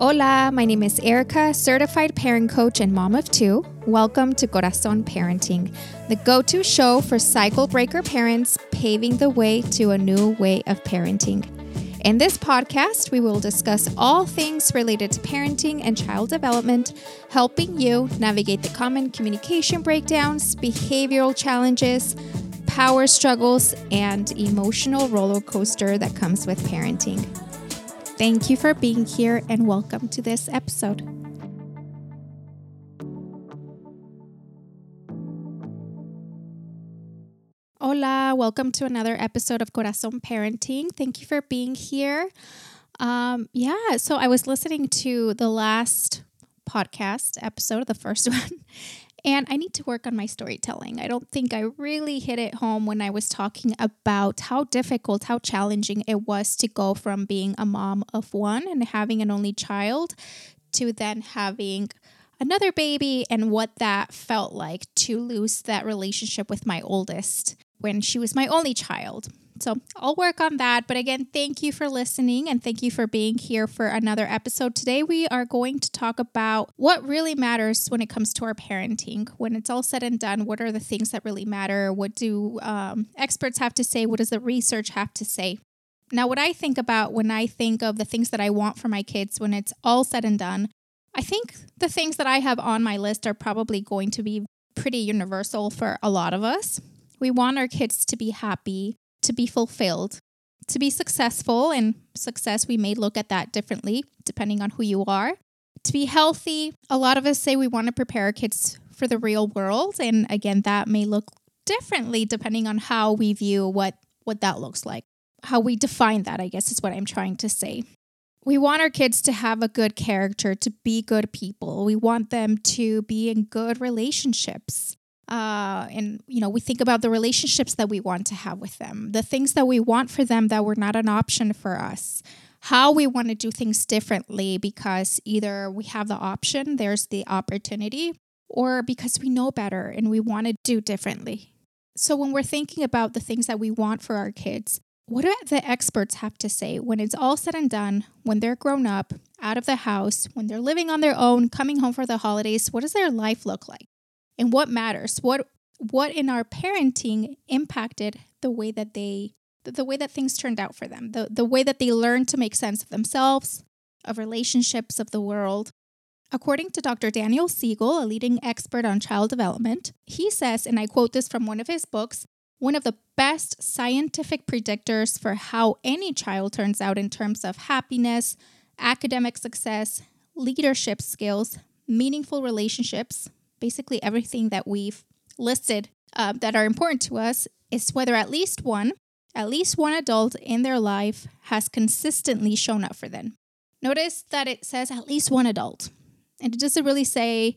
Hola, my name is Erika, certified parent coach and mom of two. Welcome to Corazon Parenting, the go to show for cycle breaker parents paving the way to a new way of parenting. In this podcast, we will discuss all things related to parenting and child development, helping you navigate the common communication breakdowns, behavioral challenges, power struggles, and emotional roller coaster that comes with parenting. Thank you for being here and welcome to this episode. Hola, welcome to another episode of Corazon Parenting. Thank you for being here. Um, yeah, so I was listening to the last podcast episode, the first one, and I need to work on my storytelling. I don't think I really hit it home when I was talking about how difficult, how challenging it was to go from being a mom of one and having an only child to then having another baby and what that felt like to lose that relationship with my oldest when she was my only child. So I'll work on that. But again, thank you for listening and thank you for being here for another episode. Today, we are going to talk about what really matters when it comes to our parenting. When it's all said and done, what are the things that really matter? What do um, experts have to say? What does the research have to say? Now, what I think about when I think of the things that I want for my kids when it's all said and done, I think the things that I have on my list are probably going to be pretty universal for a lot of us. We want our kids to be happy to be fulfilled, to be successful. And success, we may look at that differently depending on who you are. To be healthy, a lot of us say we want to prepare our kids for the real world. And again, that may look differently depending on how we view what, what that looks like. How we define that, I guess, is what I'm trying to say. We want our kids to have a good character, to be good people. We want them to be in good relationships uh, and you know we think about the relationships that we want to have with them the things that we want for them that were not an option for us how we want to do things differently because either we have the option there's the opportunity or because we know better and we want to do differently. So when we're thinking about the things that we want for our kids what do the experts have to say when it's all said and done when they're grown up out of the house when they're living on their own coming home for the holidays what does their life look like and what matters what what in our parenting impacted the way that they the way that things turned out for them the, the way that they learned to make sense of themselves of relationships of the world. According to dr daniel siegel a leading expert on child development he says and i quote this from one of his books one of the best scientific predictors for how any child turns out in terms of happiness academic success leadership skills meaningful relationships basically everything that we've listed uh, that are important to us is whether at least one, at least one adult in their life has consistently shown up for them. Notice that it says at least one adult, and it doesn't really say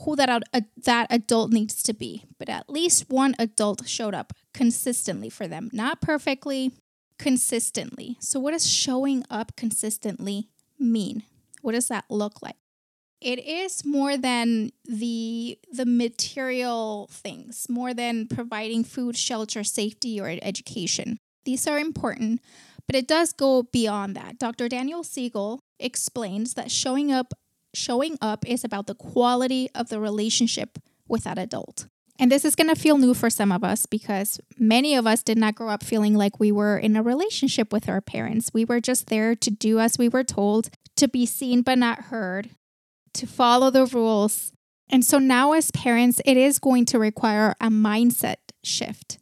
who that uh, that adult needs to be, but at least one adult showed up consistently for them, not perfectly, consistently. So, what does showing up consistently mean? What does that look like? It is more than the the material things more than providing food shelter safety or education. These are important but it does go beyond that. Dr daniel siegel explains that showing up showing up is about the quality of the relationship with that adult. And this is going to feel new for some of us because many of us did not grow up feeling like we were in a relationship with our parents. We were just there to do as we were told, to be seen but not heard, to follow the rules. And so now, as parents, it is going to require a mindset shift.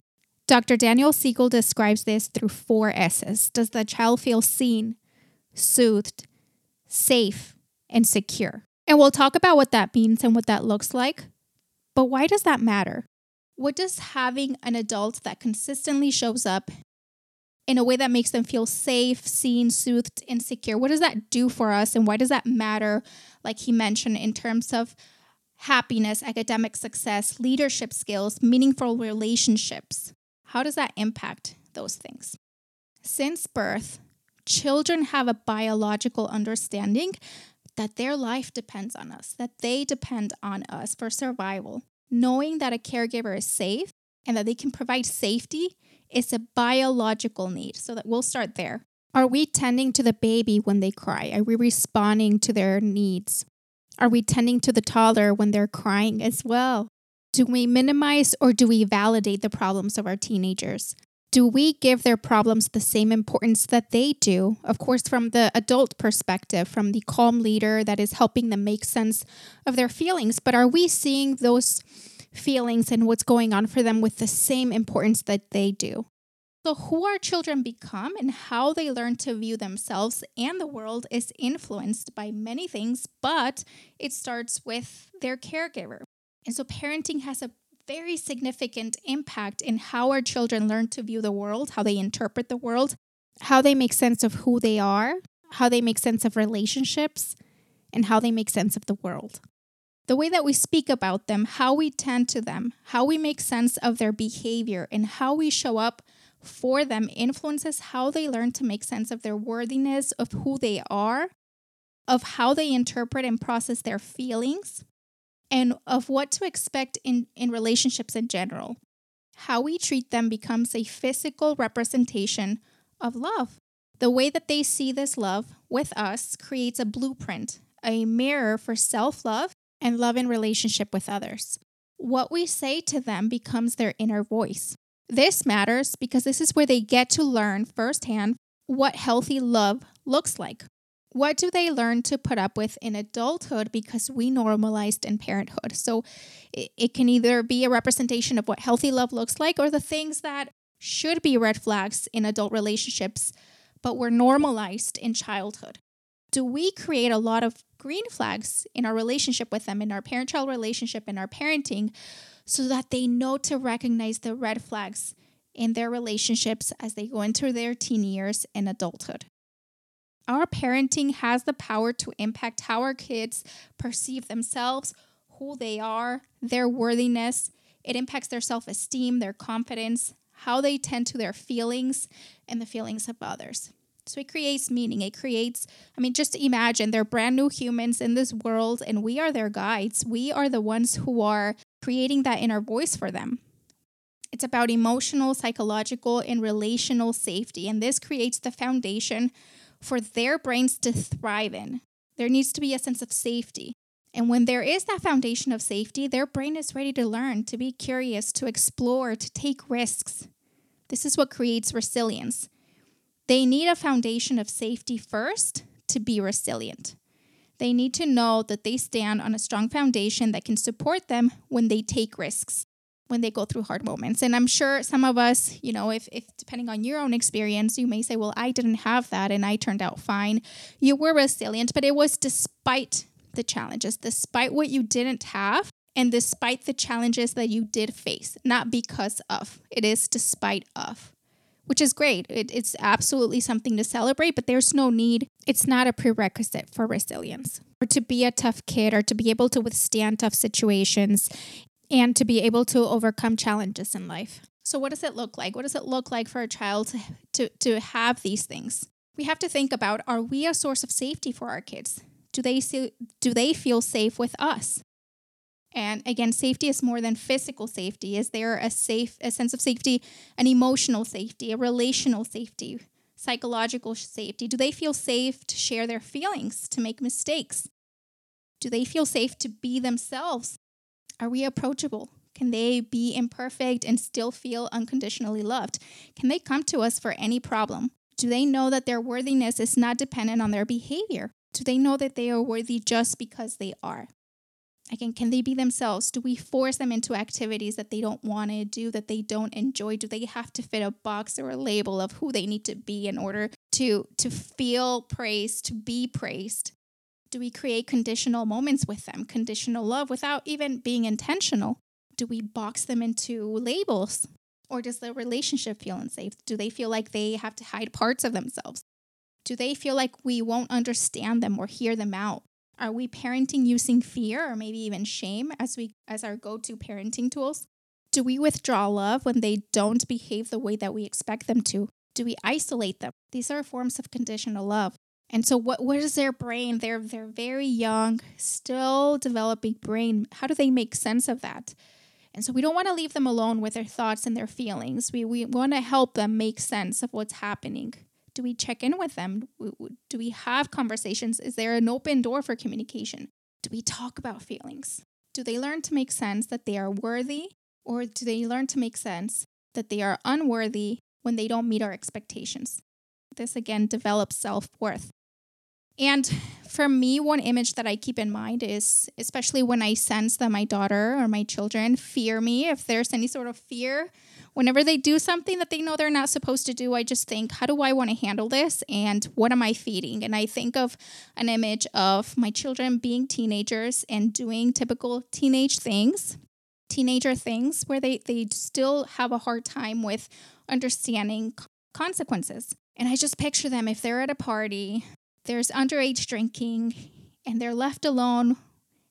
Dr. Daniel Siegel describes this through four S's. Does the child feel seen, soothed, safe, and secure? And we'll talk about what that means and what that looks like. But why does that matter? What does having an adult that consistently shows up in a way that makes them feel safe, seen, soothed, and secure. What does that do for us? And why does that matter, like he mentioned, in terms of happiness, academic success, leadership skills, meaningful relationships? How does that impact those things? Since birth, children have a biological understanding that their life depends on us, that they depend on us for survival. Knowing that a caregiver is safe and that they can provide safety it's a biological need. So that we'll start there. Are we tending to the baby when they cry? Are we responding to their needs? Are we tending to the toddler when they're crying as well? Do we minimize or do we validate the problems of our teenagers? Do we give their problems the same importance that they do? Of course, from the adult perspective, from the calm leader that is helping them make sense of their feelings. But are we seeing those feelings and what's going on for them with the same importance that they do? So, who our children become and how they learn to view themselves and the world is influenced by many things, but it starts with their caregiver. And so parenting has a very significant impact in how our children learn to view the world, how they interpret the world, how they make sense of who they are, how they make sense of relationships, and how they make sense of the world. The way that we speak about them, how we tend to them, how we make sense of their behavior, and how we show up for them influences how they learn to make sense of their worthiness, of who they are, of how they interpret and process their feelings, and of what to expect in, in relationships in general. How we treat them becomes a physical representation of love. The way that they see this love with us creates a blueprint, a mirror for self love and love in relationship with others. What we say to them becomes their inner voice. This matters because this is where they get to learn firsthand what healthy love looks like. What do they learn to put up with in adulthood because we normalized in parenthood? So it, it can either be a representation of what healthy love looks like or the things that should be red flags in adult relationships, but were normalized in childhood. Do we create a lot of green flags in our relationship with them, in our parent child relationship, in our parenting, so that they know to recognize the red flags in their relationships as they go into their teen years and adulthood? Our parenting has the power to impact how our kids perceive themselves, who they are, their worthiness. It impacts their self esteem, their confidence, how they tend to their feelings, and the feelings of others. So it creates meaning. It creates, I mean, just imagine they're brand new humans in this world, and we are their guides. We are the ones who are creating that inner voice for them. It's about emotional, psychological, and relational safety. And this creates the foundation for their brains to thrive in. There needs to be a sense of safety. And when there is that foundation of safety, their brain is ready to learn, to be curious, to explore, to take risks. This is what creates resilience. They need a foundation of safety first to be resilient. They need to know that they stand on a strong foundation that can support them when they take risks when they go through hard moments. And I'm sure some of us, you know, if, if depending on your own experience, you may say, well, I didn't have that and I turned out fine. You were resilient, but it was despite the challenges, despite what you didn't have, and despite the challenges that you did face, not because of. It is despite of. Which is great. It, it's absolutely something to celebrate, but there's no need. It's not a prerequisite for resilience or to be a tough kid or to be able to withstand tough situations and to be able to overcome challenges in life. So, what does it look like? What does it look like for a child to, to, to have these things? We have to think about are we a source of safety for our kids? Do they, see, do they feel safe with us? And again, safety is more than physical safety. Is there a safe, a sense of safety, an emotional safety, a relational safety, psychological safety? Do they feel safe to share their feelings, to make mistakes? Do they feel safe to be themselves are we approachable? Can they be imperfect and still feel unconditionally loved? Can they come to us for any problem? Do they know that their worthiness is not dependent on their behavior? Do they know that they are worthy just because they are? Again, can they be themselves? Do we force them into activities that they don't want to do, that they don't enjoy? Do they have to fit a box or a label of who they need to be in order to, to feel praised, to be praised? Do we create conditional moments with them, conditional love without even being intentional? Do we box them into labels? Or does the relationship feel unsafe? Do they feel like they have to hide parts of themselves? Do they feel like we won't understand them or hear them out? Are we parenting using fear or maybe even shame as we as our go-to parenting tools? Do we withdraw love when they don't behave the way that we expect them to? Do we isolate them? These are forms of conditional love. And so what what is their brain? They're they're very young, still developing brain. How do they make sense of that? And so we don't want to leave them alone with their thoughts and their feelings. We we want to help them make sense of what's happening Do we check in with them? Do we have conversations? Is there an open door for communication? Do we talk about feelings? Do they learn to make sense that they are worthy, or do they learn to make sense that they are unworthy when they don't meet our expectations? This again develops self worth. And for me, one image that I keep in mind is especially when I sense that my daughter or my children fear me, if there's any sort of fear, whenever they do something that they know they're not supposed to do, I just think, how do I want to handle this? And what am I feeding? And I think of an image of my children being teenagers and doing typical teenage things, teenager things, where they, they still have a hard time with understanding consequences. And I just picture them if they're at a party there's underage drinking and they're left alone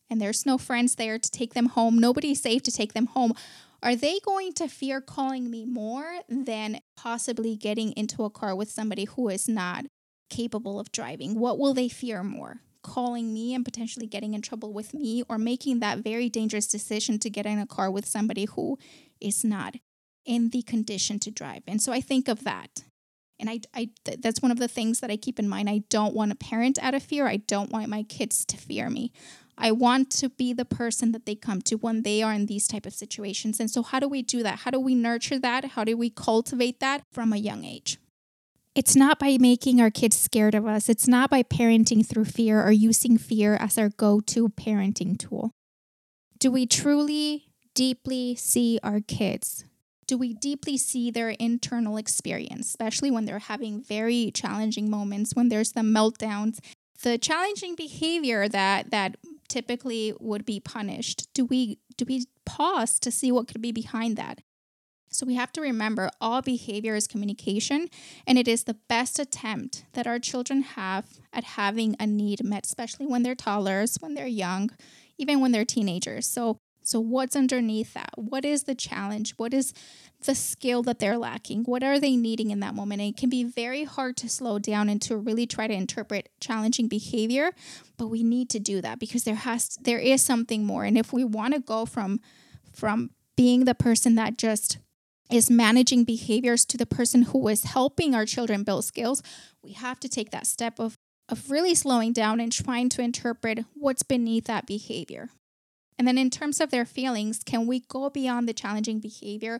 and there's no friends there to take them home, nobody's safe to take them home, are they going to fear calling me more than possibly getting into a car with somebody who is not capable of driving? What will they fear more? Calling me and potentially getting in trouble with me, or making that very dangerous decision to get in a car with somebody who is not in the condition to drive. And so I think of that. And I, I th- that's one of the things that I keep in mind. I don't want a parent out of fear. I don't want my kids to fear me. I want to be the person that they come to when they are in these type of situations. And so how do we do that? How do we nurture that? How do we cultivate that from a young age? It's not by making our kids scared of us. It's not by parenting through fear or using fear as our go-to parenting tool. Do we truly deeply see our kids do we deeply see their internal experience, especially when they're having very challenging moments, when there's the meltdowns, the challenging behavior that that typically would be punished? Do we do we pause to see what could be behind that? So we have to remember all behavior is communication, and it is the best attempt that our children have at having a need met, especially when they're toddlers, when they're young, even when they're teenagers. So so, what's underneath that? What is the challenge? What is the skill that they're lacking? What are they needing in that moment? And it can be very hard to slow down and to really try to interpret challenging behavior, but we need to do that because there has there is something more. And if we want to go from from being the person that just is managing behaviors to the person who is helping our children build skills, we have to take that step of of really slowing down and trying to interpret what's beneath that behavior. And then, in terms of their feelings, can we go beyond the challenging behavior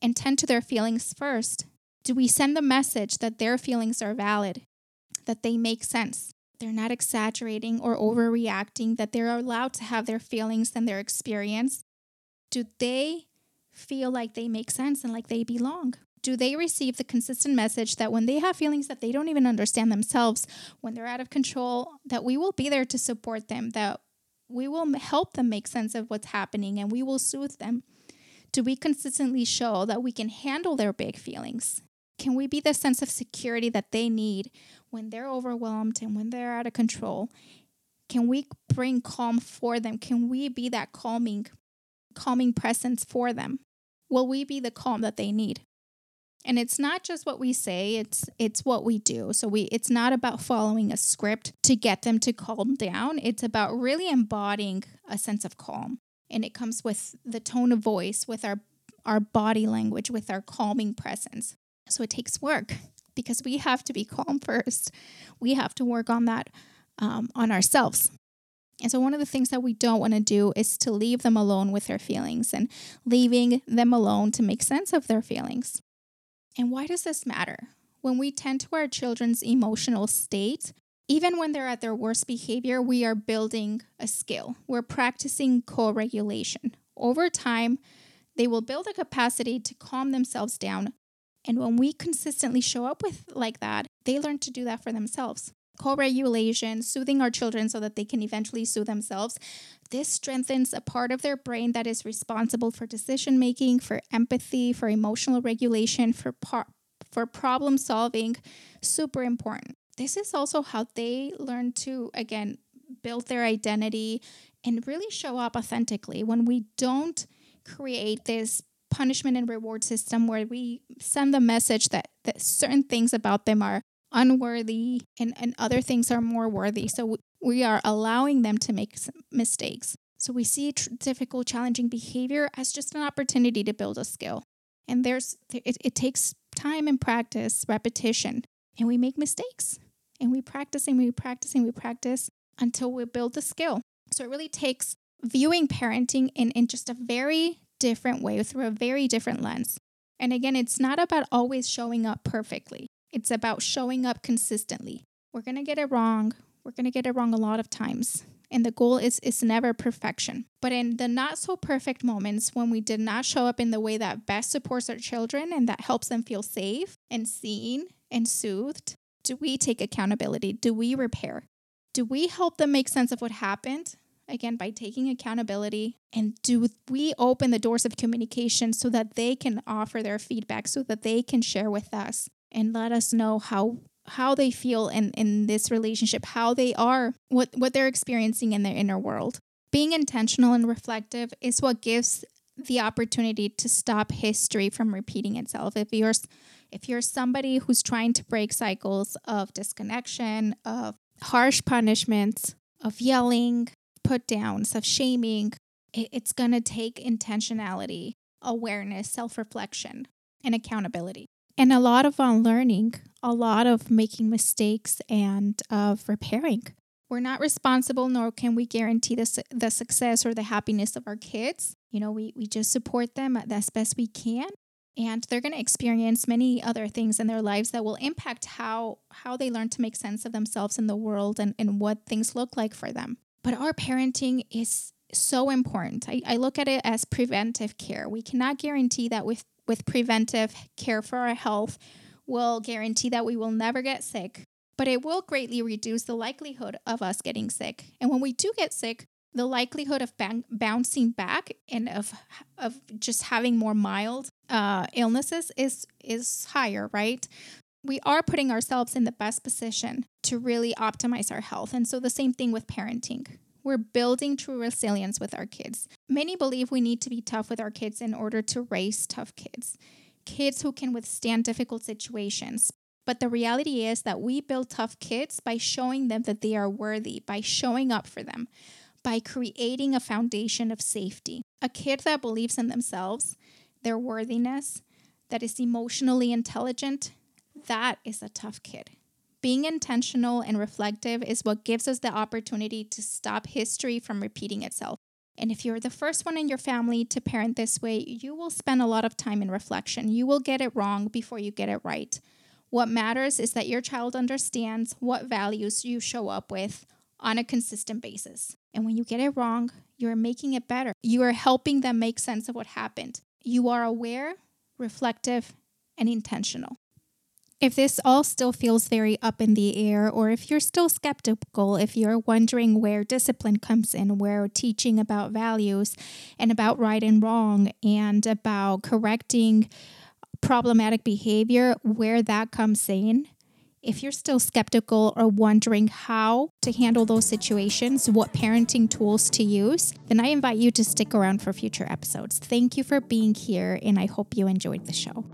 and tend to their feelings first? Do we send the message that their feelings are valid, that they make sense, they're not exaggerating or overreacting, that they're allowed to have their feelings and their experience? Do they feel like they make sense and like they belong? Do they receive the consistent message that when they have feelings that they don't even understand themselves, when they're out of control, that we will be there to support them, that we will help them make sense of what's happening and we will soothe them. Do we consistently show that we can handle their big feelings? Can we be the sense of security that they need when they're overwhelmed and when they're out of control? Can we bring calm for them? Can we be that calming calming presence for them? Will we be the calm that they need? And it's not just what we say it's it's what we do. So we it's not about following a script to get them to calm down. It's about really embodying a sense of calm. And it comes with the tone of voice with our our body language with our calming presence. So it takes work because we have to be calm first. We have to work on that um, on ourselves. And so, one of the things that we don't want to do is to leave them alone with their feelings and leaving them alone to make sense of their feelings. And why does this matter? When we tend to our children's emotional state, even when they're at their worst behavior, we are building a skill. We're practicing co regulation. Over time, they will build a capacity to calm themselves down. And when we consistently show up with like that, they learn to do that for themselves. Co regulation, soothing our children so that they can eventually soothe themselves, this strengthens a part of their brain that is responsible for decision making, for empathy, for emotional regulation, for par- for problem solving. Super important. This is also how they learn to again build their identity and really show up authentically. When we don't create this punishment and reward system where we send the message that, that certain things about them are unworthy and, and other things are more worthy. So we are allowing them to make mistakes. So we see tr- difficult, challenging behavior as just an opportunity to build a skill. And there's it, it takes time and practice, repetition and we make mistakes and we practice and we practice and we practice until we build the skill. So it really takes viewing parenting in, in just a very different way through a very different lens. And again, it's not about always showing up perfectly, it's about showing up consistently. We're going to get it wrong. We're going to get it wrong a lot of times. And the goal is, is never perfection. But in the not so perfect moments when we did not show up in the way that best supports our children and that helps them feel safe and seen and soothed, do we take accountability? Do we repair? Do we help them make sense of what happened? Again, by taking accountability. And do we open the doors of communication so that they can offer their feedback, so that they can share with us and let us know how how they feel in, in this relationship, how they are, what, what they're experiencing in their inner world. Being intentional and reflective is what gives the opportunity to stop history from repeating itself. If you're if you're somebody who's trying to break cycles of disconnection, of harsh punishments, of yelling, put downs, of shaming, it's going to take intentionality, awareness, self reflection, and accountability. And a lot of unlearning, a lot of making mistakes and of repairing. We're not responsible, nor can we guarantee the, su- the success or the happiness of our kids. You know, we, we just support them as best we can and they're going to experience many other things in their lives that will impact how how they learn to make sense of themselves in the world and, and what things look like for them but our parenting is so important I, I look at it as preventive care we cannot guarantee that with with preventive care for our health we'll guarantee that we will never get sick but it will greatly reduce the likelihood of us getting sick and when we do get sick the likelihood of bang- bouncing back and of of just having more mild uh, illnesses is is higher, right? We are putting ourselves in the best position to really optimize our health, and so the same thing with parenting. We're building true resilience with our kids. Many believe we need to be tough with our kids in order to raise tough kids, kids who can withstand difficult situations. But the reality is that we build tough kids by showing them that they are worthy, by showing up for them, by creating a foundation of safety. A kid that believes in themselves, their worthiness, that is emotionally intelligent, that is a tough kid. Being intentional and reflective is what gives us the opportunity to stop history from repeating itself. And if you're the first one in your family to parent this way, you will spend a lot of time in reflection. You will get it wrong before you get it right. What matters is that your child understands what values you show up with on a consistent basis. And when you get it wrong, you're making it better. You are helping them make sense of what happened. You are aware, reflective, and intentional. If this all still feels very up in the air, or if you're still skeptical, if you're wondering where discipline comes in, where teaching about values and about right and wrong and about correcting problematic behavior, where that comes in, if you're still skeptical or wondering how to handle those situations, what parenting tools to use, then I invite you to stick around for future episodes. Thank you for being here, and I hope you enjoyed the show.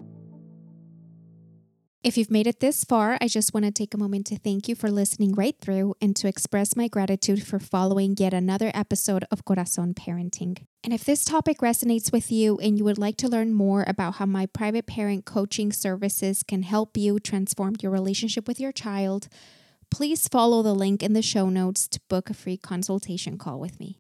If you've made it this far, I just want to take a moment to thank you for listening right through and to express my gratitude for following yet another episode of Corazon Parenting. And if this topic resonates with you and you would like to learn more about how my private parent coaching services can help you transform your relationship with your child, please follow the link in the show notes to book a free consultation call with me.